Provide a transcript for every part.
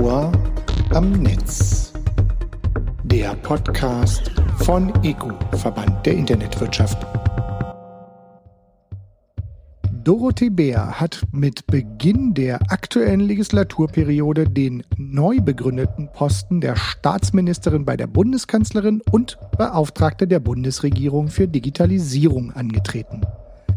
Ohr am Netz. Der Podcast von EGU, Verband der Internetwirtschaft. Dorothee Bär hat mit Beginn der aktuellen Legislaturperiode den neu begründeten Posten der Staatsministerin bei der Bundeskanzlerin und Beauftragte der Bundesregierung für Digitalisierung angetreten.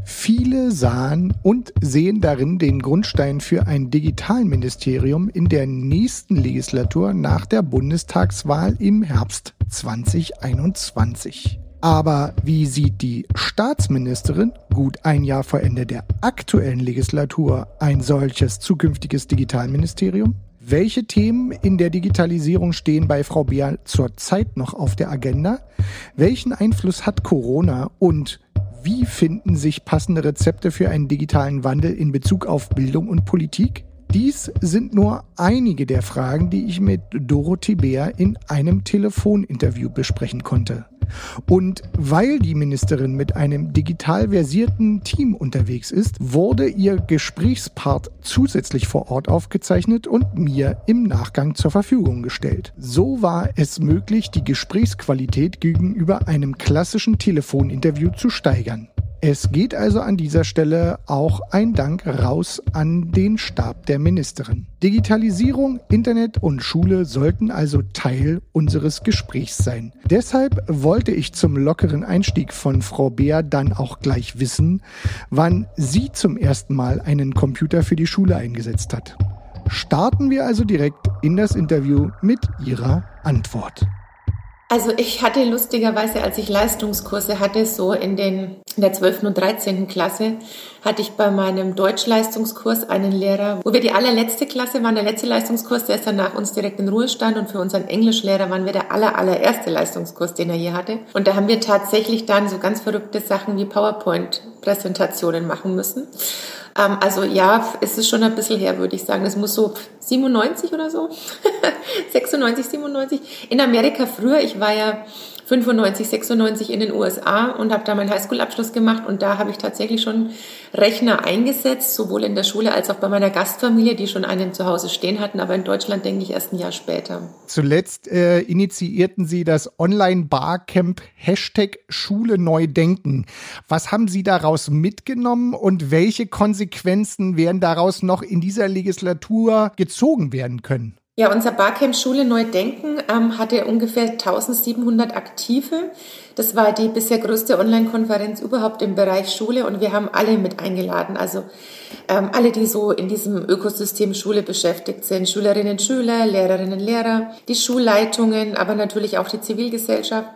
Viele sahen und sehen darin den Grundstein für ein Digitalministerium in der nächsten Legislatur nach der Bundestagswahl im Herbst 2021. Aber wie sieht die Staatsministerin gut ein Jahr vor Ende der aktuellen Legislatur ein solches zukünftiges Digitalministerium? Welche Themen in der Digitalisierung stehen bei Frau Beer zurzeit noch auf der Agenda? Welchen Einfluss hat Corona und wie finden sich passende Rezepte für einen digitalen Wandel in Bezug auf Bildung und Politik? Dies sind nur einige der Fragen, die ich mit Dorothee Bär in einem Telefoninterview besprechen konnte. Und weil die Ministerin mit einem digital versierten Team unterwegs ist, wurde ihr Gesprächspart zusätzlich vor Ort aufgezeichnet und mir im Nachgang zur Verfügung gestellt. So war es möglich, die Gesprächsqualität gegenüber einem klassischen Telefoninterview zu steigern. Es geht also an dieser Stelle auch ein Dank raus an den Stab der Ministerin. Digitalisierung, Internet und Schule sollten also Teil unseres Gesprächs sein. Deshalb wollte ich zum lockeren Einstieg von Frau Beer dann auch gleich wissen, wann sie zum ersten Mal einen Computer für die Schule eingesetzt hat. Starten wir also direkt in das Interview mit ihrer Antwort. Also ich hatte lustigerweise, als ich Leistungskurse hatte, so in, den, in der 12. und 13. Klasse, hatte ich bei meinem Deutschleistungskurs einen Lehrer, wo wir die allerletzte Klasse waren, der letzte Leistungskurs, der ist dann nach uns direkt in Ruhestand und für unseren Englischlehrer waren wir der aller, allererste Leistungskurs, den er je hatte. Und da haben wir tatsächlich dann so ganz verrückte Sachen wie PowerPoint-Präsentationen machen müssen. Ähm, also ja, es ist schon ein bisschen her, würde ich sagen. Es muss so 97 oder so, 96, 97. In Amerika früher, ich war ja 95, 96 in den USA und habe da meinen Highschool-Abschluss gemacht und da habe ich tatsächlich schon Rechner eingesetzt, sowohl in der Schule als auch bei meiner Gastfamilie, die schon einen zu Hause stehen hatten, aber in Deutschland denke ich erst ein Jahr später. Zuletzt äh, initiierten Sie das Online-Barcamp Hashtag Schule neu denken. Was haben Sie daraus mitgenommen und welche Konsequenzen werden daraus noch in dieser Legislatur gezogen werden können? Ja, unser Barcamp Schule Neu Denken ähm, hatte ungefähr 1700 Aktive. Das war die bisher größte Online-Konferenz überhaupt im Bereich Schule und wir haben alle mit eingeladen. Also ähm, alle, die so in diesem Ökosystem Schule beschäftigt sind. Schülerinnen, Schüler, Lehrerinnen, Lehrer, die Schulleitungen, aber natürlich auch die Zivilgesellschaft.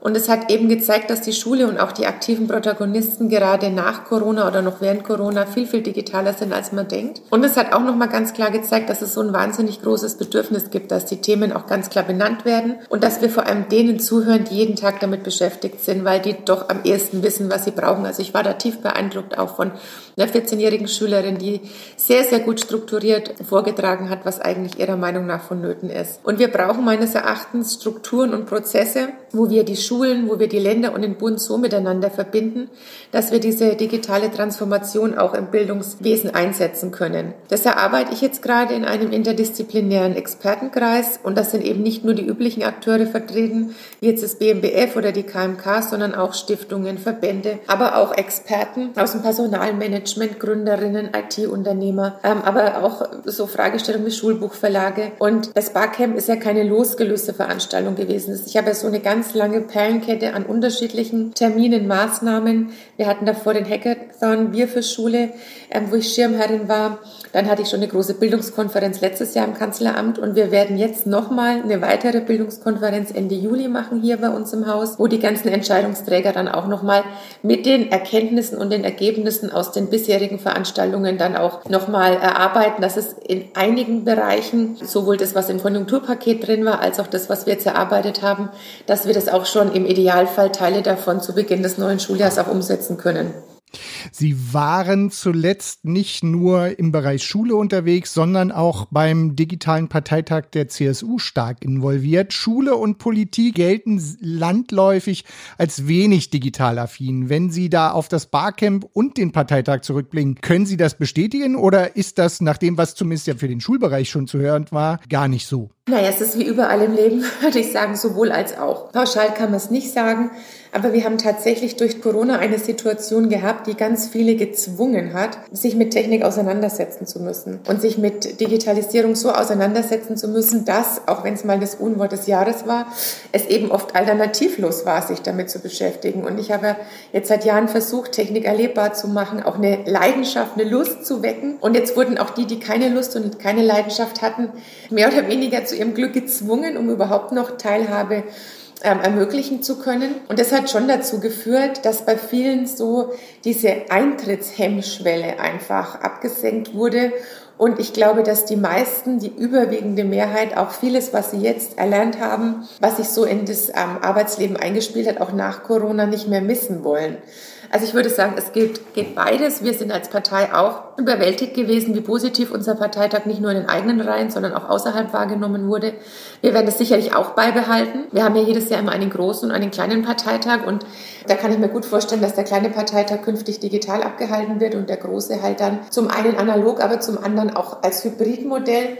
Und es hat eben gezeigt, dass die Schule und auch die aktiven Protagonisten gerade nach Corona oder noch während Corona viel, viel digitaler sind, als man denkt. Und es hat auch nochmal ganz klar gezeigt, dass es so ein wahnsinnig großes Bedürfnis gibt, dass die Themen auch ganz klar benannt werden und dass wir vor allem denen zuhören, die jeden Tag damit beschäftigt sind, weil die doch am ehesten wissen, was sie brauchen. Also ich war da tief beeindruckt auch von einer 14-jährigen Schülerin, die sehr, sehr gut strukturiert vorgetragen hat, was eigentlich ihrer Meinung nach vonnöten ist. Und wir brauchen meines Erachtens Strukturen und Prozesse, wo wir die Schulen, wo wir die Länder und den Bund so miteinander verbinden, dass wir diese digitale Transformation auch im Bildungswesen einsetzen können. Deshalb arbeite ich jetzt gerade in einem interdisziplinären Expertenkreis und das sind eben nicht nur die üblichen Akteure vertreten, wie jetzt das BMBF oder die KMK, sondern auch Stiftungen, Verbände, aber auch Experten aus dem Personalmanagement, Gründerinnen, IT-Unternehmer, ähm, aber auch so Fragestellungen wie Schulbuchverlage. Und das Barcamp ist ja keine losgelöste Veranstaltung gewesen. Ich habe ja so eine ganz lange Perlenkette an unterschiedlichen Terminen, Maßnahmen. Wir hatten davor den Hackathon Wir für Schule, ähm, wo ich Schirmherrin war. Dann hatte ich schon eine große Bildungskonferenz letztes Jahr im Kanzleramt und wir werden jetzt nochmal eine weitere Bildungskonferenz Ende Juli machen hier bei uns im Haus, wo die ganzen Entscheidungsträger dann auch nochmal mit den Erkenntnissen und den Ergebnissen aus den bisherigen Veranstaltungen dann auch nochmal erarbeiten, dass es in einigen Bereichen sowohl das, was im Konjunkturpaket drin war, als auch das, was wir jetzt erarbeitet haben, dass wir das auch schon im Idealfall Teile davon zu Beginn des neuen Schuljahres auch umsetzen können. Sie waren zuletzt nicht nur im Bereich Schule unterwegs, sondern auch beim digitalen Parteitag der CSU stark involviert. Schule und Politik gelten landläufig als wenig digital affin. Wenn Sie da auf das Barcamp und den Parteitag zurückblicken, können Sie das bestätigen oder ist das nach dem, was zumindest ja für den Schulbereich schon zu hören war, gar nicht so? Naja, es ist wie überall im Leben, würde ich sagen, sowohl als auch. Pauschal kann man es nicht sagen. Aber wir haben tatsächlich durch Corona eine Situation gehabt, die ganz viele gezwungen hat, sich mit Technik auseinandersetzen zu müssen und sich mit Digitalisierung so auseinandersetzen zu müssen, dass, auch wenn es mal das Unwort des Jahres war, es eben oft alternativlos war, sich damit zu beschäftigen. Und ich habe jetzt seit Jahren versucht, Technik erlebbar zu machen, auch eine Leidenschaft, eine Lust zu wecken. Und jetzt wurden auch die, die keine Lust und keine Leidenschaft hatten, mehr oder weniger zu ihrem Glück gezwungen, um überhaupt noch Teilhabe ähm, ermöglichen zu können. Und das hat schon dazu geführt, dass bei vielen so diese Eintrittshemmschwelle einfach abgesenkt wurde. Und ich glaube, dass die meisten, die überwiegende Mehrheit, auch vieles, was sie jetzt erlernt haben, was sich so in das ähm, Arbeitsleben eingespielt hat, auch nach Corona nicht mehr missen wollen. Also ich würde sagen, es geht, geht beides. Wir sind als Partei auch überwältigt gewesen, wie positiv unser Parteitag nicht nur in den eigenen Reihen, sondern auch außerhalb wahrgenommen wurde. Wir werden das sicherlich auch beibehalten. Wir haben ja jedes Jahr immer einen großen und einen kleinen Parteitag und da kann ich mir gut vorstellen, dass der kleine Parteitag künftig digital abgehalten wird und der große halt dann zum einen analog, aber zum anderen auch als Hybridmodell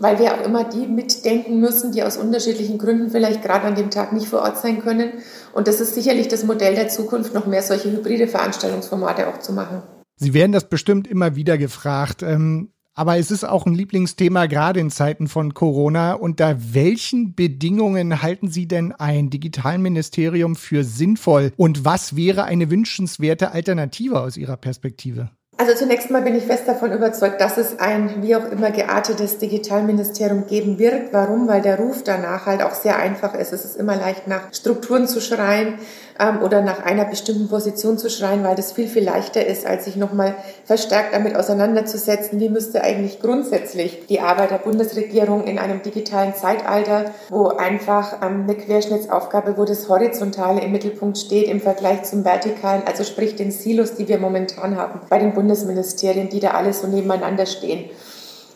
weil wir auch immer die mitdenken müssen, die aus unterschiedlichen Gründen vielleicht gerade an dem Tag nicht vor Ort sein können. Und das ist sicherlich das Modell der Zukunft, noch mehr solche hybride Veranstaltungsformate auch zu machen. Sie werden das bestimmt immer wieder gefragt. Ähm, aber es ist auch ein Lieblingsthema, gerade in Zeiten von Corona. Unter welchen Bedingungen halten Sie denn ein Digitalministerium für sinnvoll? Und was wäre eine wünschenswerte Alternative aus Ihrer Perspektive? Also zunächst mal bin ich fest davon überzeugt, dass es ein wie auch immer geartetes Digitalministerium geben wird. Warum? Weil der Ruf danach halt auch sehr einfach ist. Es ist immer leicht nach Strukturen zu schreien ähm, oder nach einer bestimmten Position zu schreien, weil das viel, viel leichter ist, als sich nochmal verstärkt damit auseinanderzusetzen, wie müsste eigentlich grundsätzlich die Arbeit der Bundesregierung in einem digitalen Zeitalter, wo einfach ähm, eine Querschnittsaufgabe, wo das Horizontale im Mittelpunkt steht im Vergleich zum Vertikalen, also sprich den Silos, die wir momentan haben bei den Bundesministerien, die da alle so nebeneinander stehen.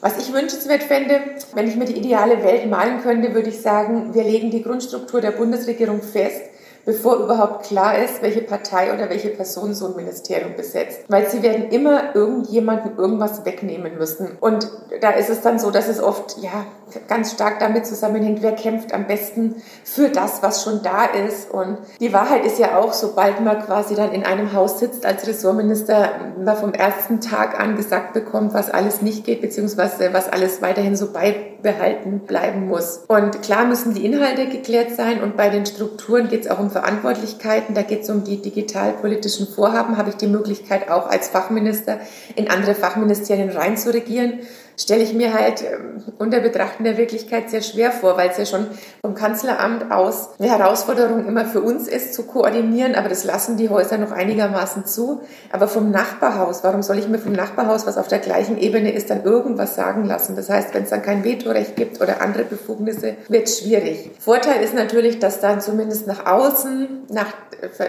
Was ich wünschenswert fände, wenn ich mir die ideale Welt malen könnte, würde ich sagen, wir legen die Grundstruktur der Bundesregierung fest bevor überhaupt klar ist, welche Partei oder welche Person so ein Ministerium besetzt. Weil sie werden immer irgendjemanden irgendwas wegnehmen müssen. Und da ist es dann so, dass es oft ja ganz stark damit zusammenhängt, wer kämpft am besten für das, was schon da ist. Und die Wahrheit ist ja auch, sobald man quasi dann in einem Haus sitzt als Ressortminister, man vom ersten Tag an gesagt bekommt, was alles nicht geht, beziehungsweise was alles weiterhin so beibehalten bleiben muss. Und klar müssen die Inhalte geklärt sein und bei den Strukturen geht es auch um Verantwortlichkeiten. Da geht es um die digitalpolitischen Vorhaben. Habe ich die Möglichkeit, auch als Fachminister in andere Fachministerien reinzuregieren? Stelle ich mir halt ähm, unter Betrachten der Wirklichkeit sehr schwer vor, weil es ja schon vom Kanzleramt aus eine Herausforderung immer für uns ist, zu koordinieren, aber das lassen die Häuser noch einigermaßen zu. Aber vom Nachbarhaus, warum soll ich mir vom Nachbarhaus, was auf der gleichen Ebene ist, dann irgendwas sagen lassen? Das heißt, wenn es dann kein Vetorecht gibt oder andere Befugnisse, wird es schwierig. Vorteil ist natürlich, dass dann zumindest nach außen, nach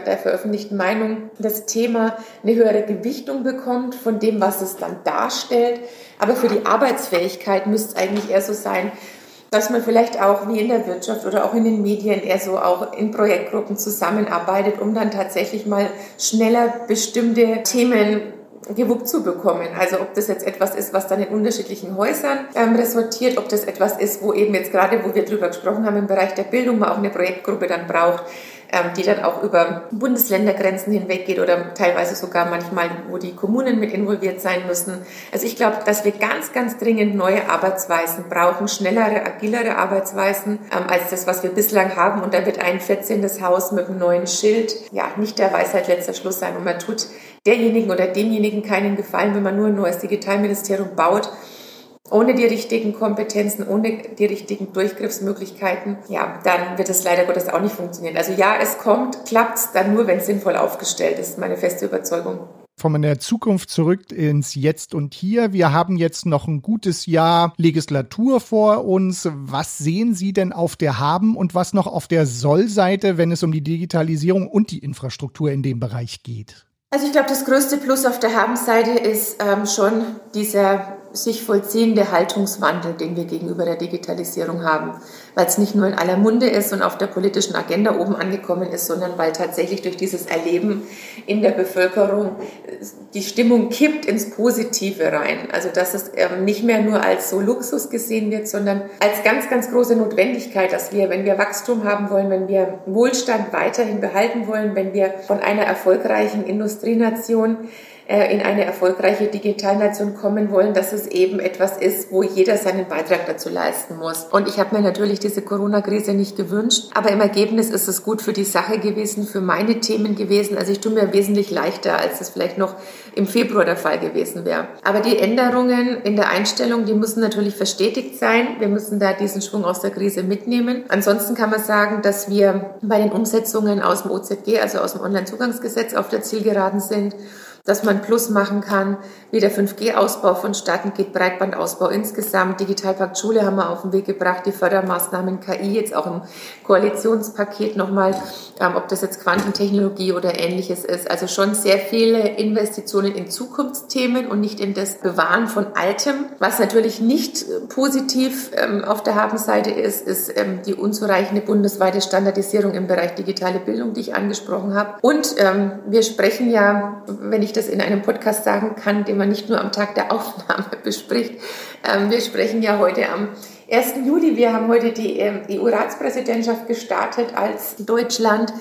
der veröffentlichten Meinung, das Thema eine höhere Gewichtung bekommt von dem, was es dann darstellt. Aber für die Arbeitsfähigkeit müsste es eigentlich eher so sein, dass man vielleicht auch wie in der Wirtschaft oder auch in den Medien eher so auch in Projektgruppen zusammenarbeitet, um dann tatsächlich mal schneller bestimmte Themen gewuppt zu bekommen. Also ob das jetzt etwas ist, was dann in unterschiedlichen Häusern ähm, resultiert, ob das etwas ist, wo eben jetzt gerade, wo wir drüber gesprochen haben, im Bereich der Bildung man auch eine Projektgruppe dann braucht, die dann auch über Bundesländergrenzen hinweg geht oder teilweise sogar manchmal, wo die Kommunen mit involviert sein müssen. Also ich glaube, dass wir ganz, ganz dringend neue Arbeitsweisen brauchen, schnellere, agilere Arbeitsweisen ähm, als das, was wir bislang haben. Und da wird ein 14. Haus mit einem neuen Schild, ja, nicht der Weisheit letzter Schluss sein. Und man tut derjenigen oder demjenigen keinen Gefallen, wenn man nur ein neues Digitalministerium baut ohne die richtigen Kompetenzen, ohne die richtigen Durchgriffsmöglichkeiten, ja, dann wird es leider Gottes auch nicht funktionieren. Also ja, es kommt, klappt es dann nur, wenn es sinnvoll aufgestellt ist, meine feste Überzeugung. Von der Zukunft zurück ins Jetzt und Hier. Wir haben jetzt noch ein gutes Jahr Legislatur vor uns. Was sehen Sie denn auf der Haben und was noch auf der Soll-Seite, wenn es um die Digitalisierung und die Infrastruktur in dem Bereich geht? Also ich glaube, das größte Plus auf der Habenseite ist ähm, schon dieser sich vollziehende Haltungswandel, den wir gegenüber der Digitalisierung haben, weil es nicht nur in aller Munde ist und auf der politischen Agenda oben angekommen ist, sondern weil tatsächlich durch dieses Erleben in der Bevölkerung die Stimmung kippt ins Positive rein. Also dass es ähm, nicht mehr nur als so Luxus gesehen wird, sondern als ganz, ganz große Notwendigkeit, dass wir, wenn wir Wachstum haben wollen, wenn wir Wohlstand weiterhin behalten wollen, wenn wir von einer erfolgreichen Industrienation in eine erfolgreiche Digitalnation kommen wollen, dass es eben etwas ist, wo jeder seinen Beitrag dazu leisten muss. Und ich habe mir natürlich diese Corona-Krise nicht gewünscht, aber im Ergebnis ist es gut für die Sache gewesen, für meine Themen gewesen. Also ich tue mir wesentlich leichter, als es vielleicht noch im Februar der Fall gewesen wäre. Aber die Änderungen in der Einstellung, die müssen natürlich verstetigt sein. Wir müssen da diesen Schwung aus der Krise mitnehmen. Ansonsten kann man sagen, dass wir bei den Umsetzungen aus dem OZG, also aus dem Onlinezugangsgesetz, auf der Zielgeraden sind dass man Plus machen kann, wie der 5G-Ausbau vonstatten geht, Breitbandausbau insgesamt, Digitalpakt Schule haben wir auf den Weg gebracht, die Fördermaßnahmen KI jetzt auch im Koalitionspaket nochmal, ähm, ob das jetzt Quantentechnologie oder ähnliches ist. Also schon sehr viele Investitionen in Zukunftsthemen und nicht in das Bewahren von Altem. Was natürlich nicht äh, positiv ähm, auf der Habenseite ist, ist ähm, die unzureichende bundesweite Standardisierung im Bereich digitale Bildung, die ich angesprochen habe. Und ähm, wir sprechen ja, wenn ich das in einem Podcast sagen kann, den man nicht nur am Tag der Aufnahme bespricht. Ähm, wir sprechen ja heute am 1. Juli. Wir haben heute die ähm, EU-Ratspräsidentschaft gestartet als Deutschland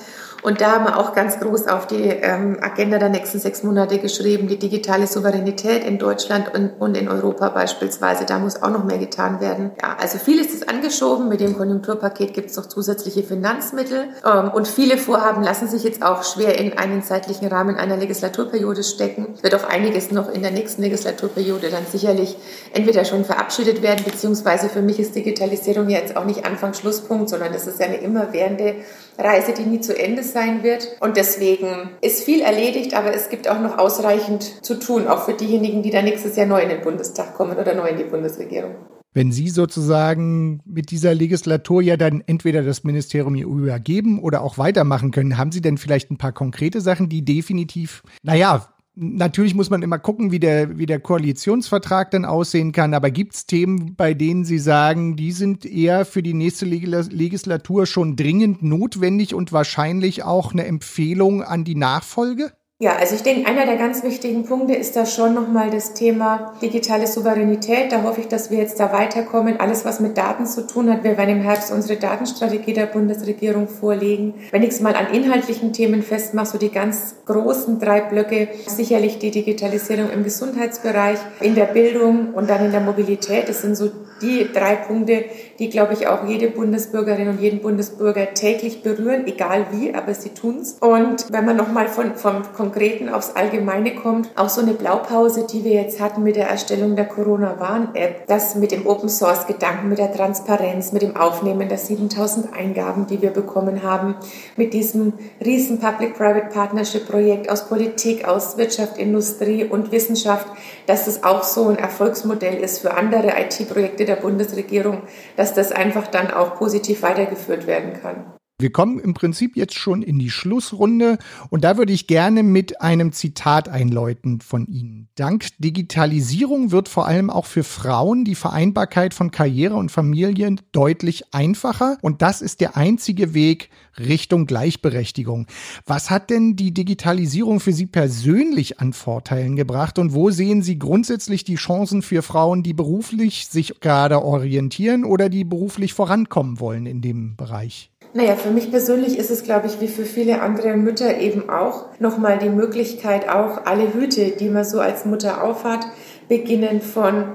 und da haben wir auch ganz groß auf die ähm, Agenda der nächsten sechs Monate geschrieben, die digitale Souveränität in Deutschland und, und in Europa beispielsweise. Da muss auch noch mehr getan werden. Ja, also vieles ist angeschoben. Mit dem Konjunkturpaket gibt es noch zusätzliche Finanzmittel. Ähm, und viele Vorhaben lassen sich jetzt auch schwer in einen zeitlichen Rahmen einer Legislaturperiode stecken. Wird auch einiges noch in der nächsten Legislaturperiode dann sicherlich entweder schon verabschiedet werden, beziehungsweise für mich ist Digitalisierung jetzt auch nicht Anfang Schlusspunkt, sondern es ist eine immerwährende Reise, die nie zu Ende sein wird. Und deswegen ist viel erledigt, aber es gibt auch noch ausreichend zu tun, auch für diejenigen, die da nächstes Jahr neu in den Bundestag kommen oder neu in die Bundesregierung. Wenn Sie sozusagen mit dieser Legislatur ja dann entweder das Ministerium übergeben oder auch weitermachen können, haben Sie denn vielleicht ein paar konkrete Sachen, die definitiv, naja, Natürlich muss man immer gucken, wie der, wie der Koalitionsvertrag dann aussehen kann. Aber gibt es Themen, bei denen Sie sagen, die sind eher für die nächste Legislatur schon dringend notwendig und wahrscheinlich auch eine Empfehlung an die Nachfolge? Ja, also ich denke, einer der ganz wichtigen Punkte ist da schon nochmal das Thema digitale Souveränität. Da hoffe ich, dass wir jetzt da weiterkommen. Alles, was mit Daten zu tun hat, wir werden im Herbst unsere Datenstrategie der Bundesregierung vorlegen. Wenn ich es mal an inhaltlichen Themen festmache, so die ganz großen drei Blöcke, sicherlich die Digitalisierung im Gesundheitsbereich, in der Bildung und dann in der Mobilität. Das sind so die drei Punkte, die, glaube ich, auch jede Bundesbürgerin und jeden Bundesbürger täglich berühren, egal wie, aber sie tun's. Und wenn man nochmal von, vom Konkreten aufs Allgemeine kommt, auch so eine Blaupause, die wir jetzt hatten mit der Erstellung der Corona-Warn-App, das mit dem Open-Source-Gedanken, mit der Transparenz, mit dem Aufnehmen der 7000 Eingaben, die wir bekommen haben, mit diesem riesen Public-Private-Partnership-Projekt aus Politik, aus Wirtschaft, Industrie und Wissenschaft, dass es auch so ein Erfolgsmodell ist für andere IT-Projekte der Bundesregierung, dass das einfach dann auch positiv weitergeführt werden kann. Wir kommen im Prinzip jetzt schon in die Schlussrunde und da würde ich gerne mit einem Zitat einläuten von Ihnen. Dank Digitalisierung wird vor allem auch für Frauen die Vereinbarkeit von Karriere und Familien deutlich einfacher und das ist der einzige Weg Richtung Gleichberechtigung. Was hat denn die Digitalisierung für Sie persönlich an Vorteilen gebracht und wo sehen Sie grundsätzlich die Chancen für Frauen, die beruflich sich gerade orientieren oder die beruflich vorankommen wollen in dem Bereich? Naja, für mich persönlich ist es, glaube ich, wie für viele andere Mütter eben auch nochmal die Möglichkeit, auch alle Hüte, die man so als Mutter aufhat, beginnend von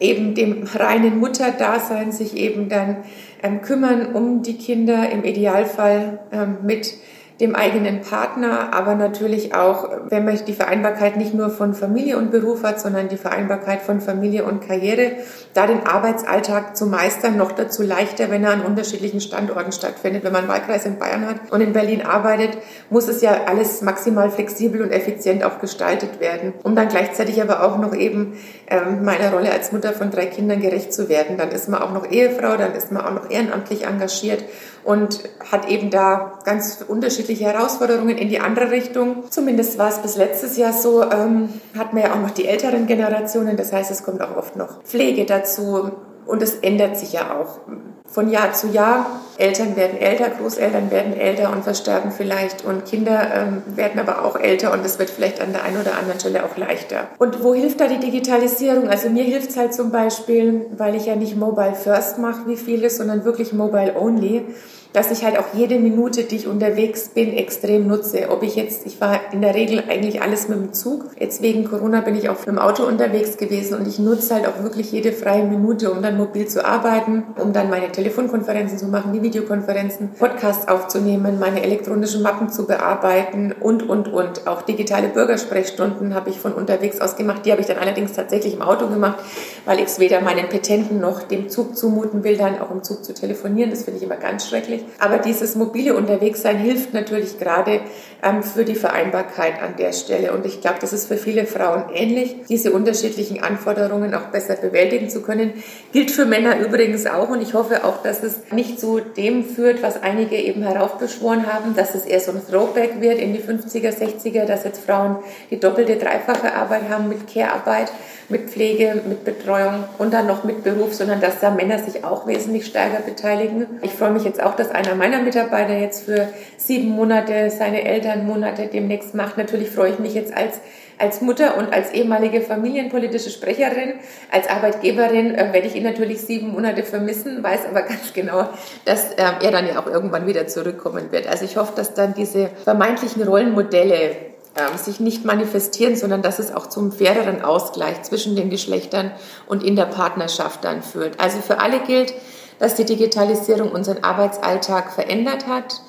eben dem reinen Mutterdasein, sich eben dann ähm, kümmern um die Kinder, im Idealfall ähm, mit dem eigenen Partner, aber natürlich auch, wenn man die Vereinbarkeit nicht nur von Familie und Beruf hat, sondern die Vereinbarkeit von Familie und Karriere, da den Arbeitsalltag zu meistern, noch dazu leichter, wenn er an unterschiedlichen Standorten stattfindet. Wenn man einen Wahlkreis in Bayern hat und in Berlin arbeitet, muss es ja alles maximal flexibel und effizient auch gestaltet werden, um dann gleichzeitig aber auch noch eben ähm, meiner Rolle als Mutter von drei Kindern gerecht zu werden. Dann ist man auch noch Ehefrau, dann ist man auch noch ehrenamtlich engagiert und hat eben da ganz unterschiedliche Herausforderungen in die andere Richtung. Zumindest war es bis letztes Jahr so, ähm, hat man ja auch noch die älteren Generationen, das heißt, es kommt auch oft noch Pflege dazu und es ändert sich ja auch von Jahr zu Jahr. Eltern werden älter, Großeltern werden älter und versterben vielleicht und Kinder ähm, werden aber auch älter und es wird vielleicht an der einen oder anderen Stelle auch leichter. Und wo hilft da die Digitalisierung? Also mir hilft es halt zum Beispiel, weil ich ja nicht Mobile First mache wie viele, sondern wirklich Mobile Only dass ich halt auch jede Minute, die ich unterwegs bin, extrem nutze. Ob ich jetzt, ich war in der Regel eigentlich alles mit dem Zug. Jetzt wegen Corona bin ich auch mit dem Auto unterwegs gewesen und ich nutze halt auch wirklich jede freie Minute, um dann mobil zu arbeiten, um dann meine Telefonkonferenzen zu machen, die Videokonferenzen, Podcasts aufzunehmen, meine elektronischen Mappen zu bearbeiten und, und, und. Auch digitale Bürgersprechstunden habe ich von unterwegs aus gemacht. Die habe ich dann allerdings tatsächlich im Auto gemacht, weil ich es weder meinen Petenten noch dem Zug zumuten will, dann auch im Zug zu telefonieren. Das finde ich immer ganz schrecklich. Aber dieses mobile Unterwegssein hilft natürlich gerade für die Vereinbarkeit an der Stelle. Und ich glaube, das ist für viele Frauen ähnlich, diese unterschiedlichen Anforderungen auch besser bewältigen zu können. Gilt für Männer übrigens auch. Und ich hoffe auch, dass es nicht zu dem führt, was einige eben heraufbeschworen haben, dass es eher so ein Throwback wird in die 50er, 60er, dass jetzt Frauen die doppelte, dreifache Arbeit haben mit Care-Arbeit mit Pflege, mit Betreuung und dann noch mit Beruf, sondern dass da Männer sich auch wesentlich stärker beteiligen. Ich freue mich jetzt auch, dass einer meiner Mitarbeiter jetzt für sieben Monate seine Elternmonate demnächst macht. Natürlich freue ich mich jetzt als als Mutter und als ehemalige familienpolitische Sprecherin, als Arbeitgeberin äh, werde ich ihn natürlich sieben Monate vermissen, weiß aber ganz genau, dass äh, er dann ja auch irgendwann wieder zurückkommen wird. Also ich hoffe, dass dann diese vermeintlichen Rollenmodelle ähm, sich nicht manifestieren, sondern dass es auch zum faireren Ausgleich zwischen den Geschlechtern und in der Partnerschaft dann führt. Also für alle gilt, dass die Digitalisierung unseren Arbeitsalltag verändert hat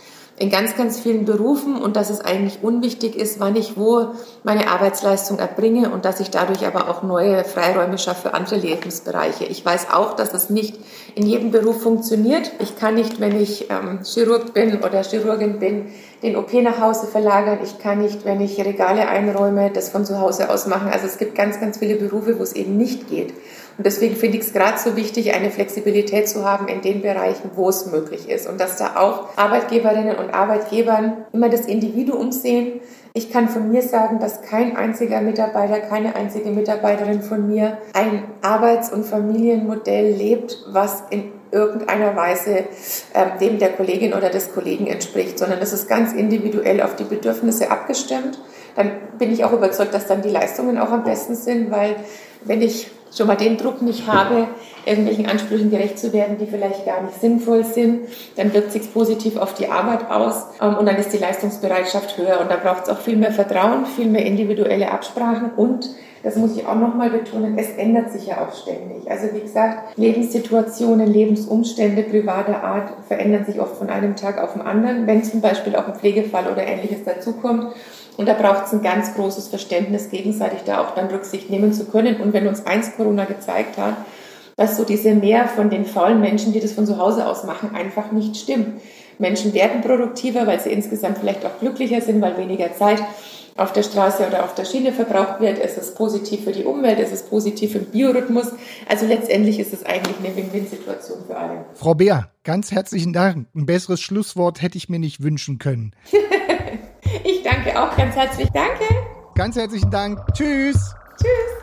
in ganz, ganz vielen Berufen und dass es eigentlich unwichtig ist, wann ich wo meine Arbeitsleistung erbringe und dass ich dadurch aber auch neue Freiräume schaffe für andere Lebensbereiche. Ich weiß auch, dass es nicht in jedem Beruf funktioniert. Ich kann nicht, wenn ich ähm, Chirurg bin oder Chirurgin bin, den OP nach Hause verlagern. Ich kann nicht, wenn ich Regale einräume, das von zu Hause aus machen. Also es gibt ganz, ganz viele Berufe, wo es eben nicht geht. Und deswegen finde ich es gerade so wichtig, eine Flexibilität zu haben in den Bereichen, wo es möglich ist. Und dass da auch Arbeitgeberinnen und Arbeitgebern immer das Individuum sehen. Ich kann von mir sagen, dass kein einziger Mitarbeiter, keine einzige Mitarbeiterin von mir ein Arbeits- und Familienmodell lebt, was in irgendeiner Weise äh, dem der Kollegin oder des Kollegen entspricht, sondern es ist ganz individuell auf die Bedürfnisse abgestimmt. Dann bin ich auch überzeugt, dass dann die Leistungen auch am besten sind, weil wenn ich schon mal den Druck nicht habe, irgendwelchen Ansprüchen gerecht zu werden, die vielleicht gar nicht sinnvoll sind, dann wirkt sich positiv auf die Arbeit aus ähm, und dann ist die Leistungsbereitschaft höher und da braucht es auch viel mehr Vertrauen, viel mehr individuelle Absprachen und das muss ich auch nochmal betonen, es ändert sich ja auch ständig. Also wie gesagt, Lebenssituationen, Lebensumstände privater Art verändern sich oft von einem Tag auf den anderen, wenn zum Beispiel auch ein Pflegefall oder ähnliches dazukommt. Und da braucht es ein ganz großes Verständnis, gegenseitig da auch dann Rücksicht nehmen zu können. Und wenn uns eins Corona gezeigt hat, dass so diese Mehr von den faulen Menschen, die das von zu Hause aus machen, einfach nicht stimmt. Menschen werden produktiver, weil sie insgesamt vielleicht auch glücklicher sind, weil weniger Zeit auf der Straße oder auf der Schiene verbraucht wird. Es ist positiv für die Umwelt, es ist positiv für den Biorhythmus. Also letztendlich ist es eigentlich eine Win-Win-Situation für alle. Frau Beer, ganz herzlichen Dank. Ein besseres Schlusswort hätte ich mir nicht wünschen können. danke auch ganz herzlich. Danke. Ganz herzlichen Dank. Tschüss. Tschüss.